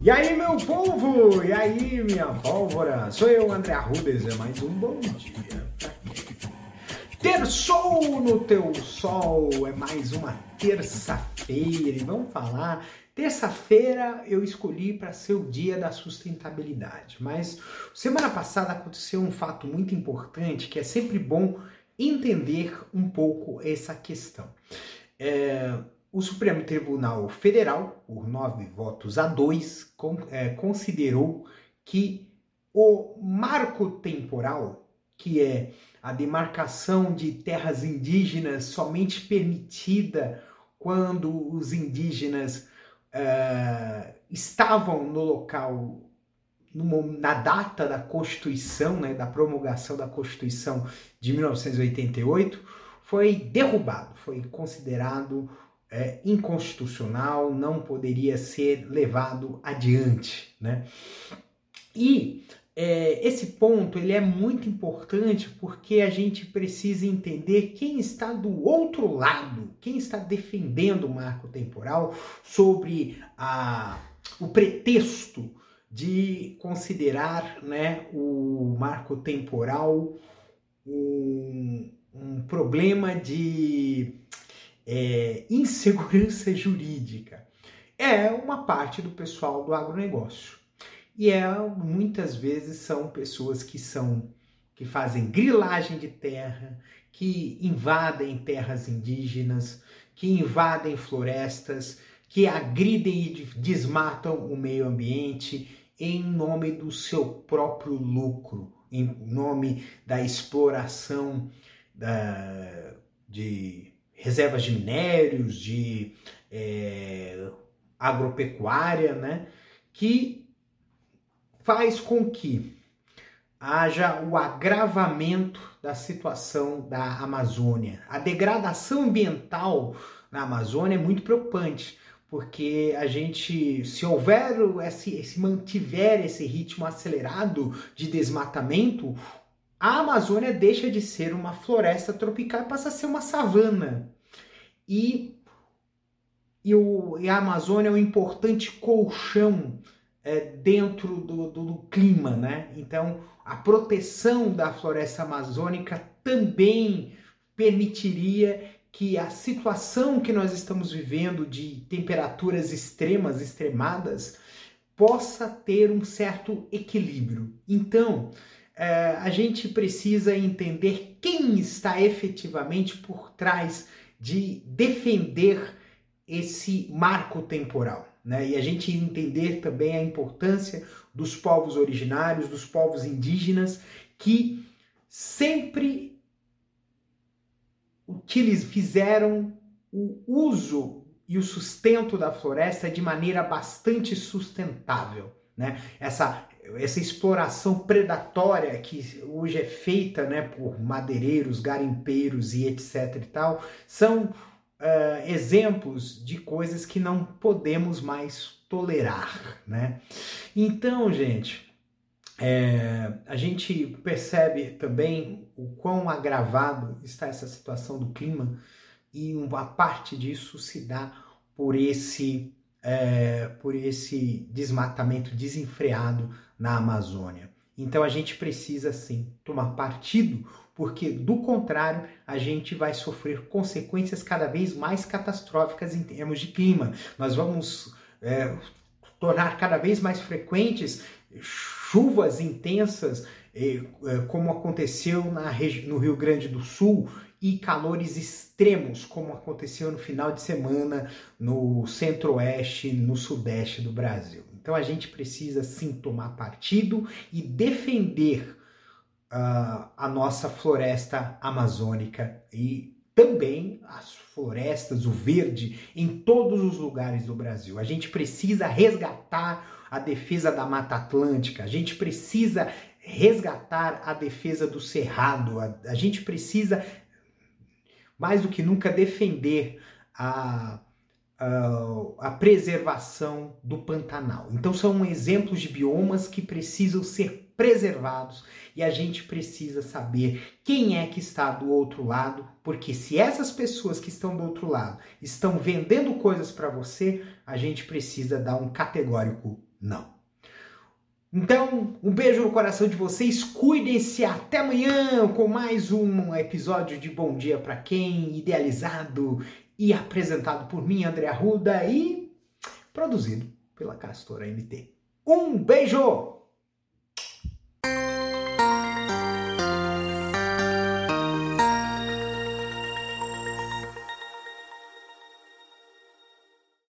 E aí, meu povo? E aí, minha pólvora? Sou eu, André Rubens, é mais um bom dia Ter sol no teu sol é mais uma terça-feira e vamos falar. Terça-feira eu escolhi para ser o dia da sustentabilidade, mas semana passada aconteceu um fato muito importante que é sempre bom entender um pouco essa questão. É, o Supremo Tribunal Federal, por nove votos a dois, é, considerou que o marco temporal, que é a demarcação de terras indígenas somente permitida quando os indígenas uh, estavam no local na data da Constituição, né, da promulgação da Constituição de 1988, foi derrubado, foi considerado é, inconstitucional, não poderia ser levado adiante, né? E é, esse ponto ele é muito importante porque a gente precisa entender quem está do outro lado, quem está defendendo o marco temporal sobre a, o pretexto de considerar né, o marco temporal um, um problema de é, insegurança jurídica. É uma parte do pessoal do agronegócio. E é, muitas vezes são pessoas que são que fazem grilagem de terra, que invadem terras indígenas, que invadem florestas, que agridem e desmatam o meio ambiente em nome do seu próprio lucro, em nome da exploração da, de reservas de minérios, de é, agropecuária, né? Que faz com que haja o agravamento da situação da Amazônia. A degradação ambiental na Amazônia é muito preocupante, porque a gente, se houver, se mantiver esse ritmo acelerado de desmatamento, a Amazônia deixa de ser uma floresta tropical e passa a ser uma savana. E, e, o, e a Amazônia é um importante colchão é, dentro do, do, do clima, né? Então, a proteção da floresta amazônica também permitiria que a situação que nós estamos vivendo de temperaturas extremas, extremadas, possa ter um certo equilíbrio. Então, a gente precisa entender quem está efetivamente por trás de defender esse marco temporal. Né? E a gente entender também a importância dos povos originários, dos povos indígenas, que sempre fizeram o uso e o sustento da floresta de maneira bastante sustentável. Né? Essa essa exploração predatória que hoje é feita né, por madeireiros, garimpeiros e etc e tal, são uh, exemplos de coisas que não podemos mais tolerar, né? Então, gente, é, a gente percebe também o quão agravado está essa situação do clima e uma parte disso se dá por esse é, por esse desmatamento desenfreado na Amazônia. Então a gente precisa sim tomar partido, porque do contrário a gente vai sofrer consequências cada vez mais catastróficas em termos de clima. Nós vamos é, tornar cada vez mais frequentes chuvas intensas, é, como aconteceu na, no Rio Grande do Sul e calores extremos, como aconteceu no final de semana no centro-oeste, no sudeste do Brasil. Então a gente precisa sim tomar partido e defender uh, a nossa floresta amazônica e também as florestas, o verde em todos os lugares do Brasil. A gente precisa resgatar a defesa da Mata Atlântica, a gente precisa resgatar a defesa do Cerrado, a, a gente precisa mais do que nunca defender a, a, a preservação do Pantanal. Então são exemplos de biomas que precisam ser preservados e a gente precisa saber quem é que está do outro lado, porque se essas pessoas que estão do outro lado estão vendendo coisas para você, a gente precisa dar um categórico não. Então, um beijo no coração de vocês, cuidem-se até amanhã com mais um episódio de Bom Dia para Quem, idealizado e apresentado por mim, André Arruda, e produzido pela Castora MT. Um beijo!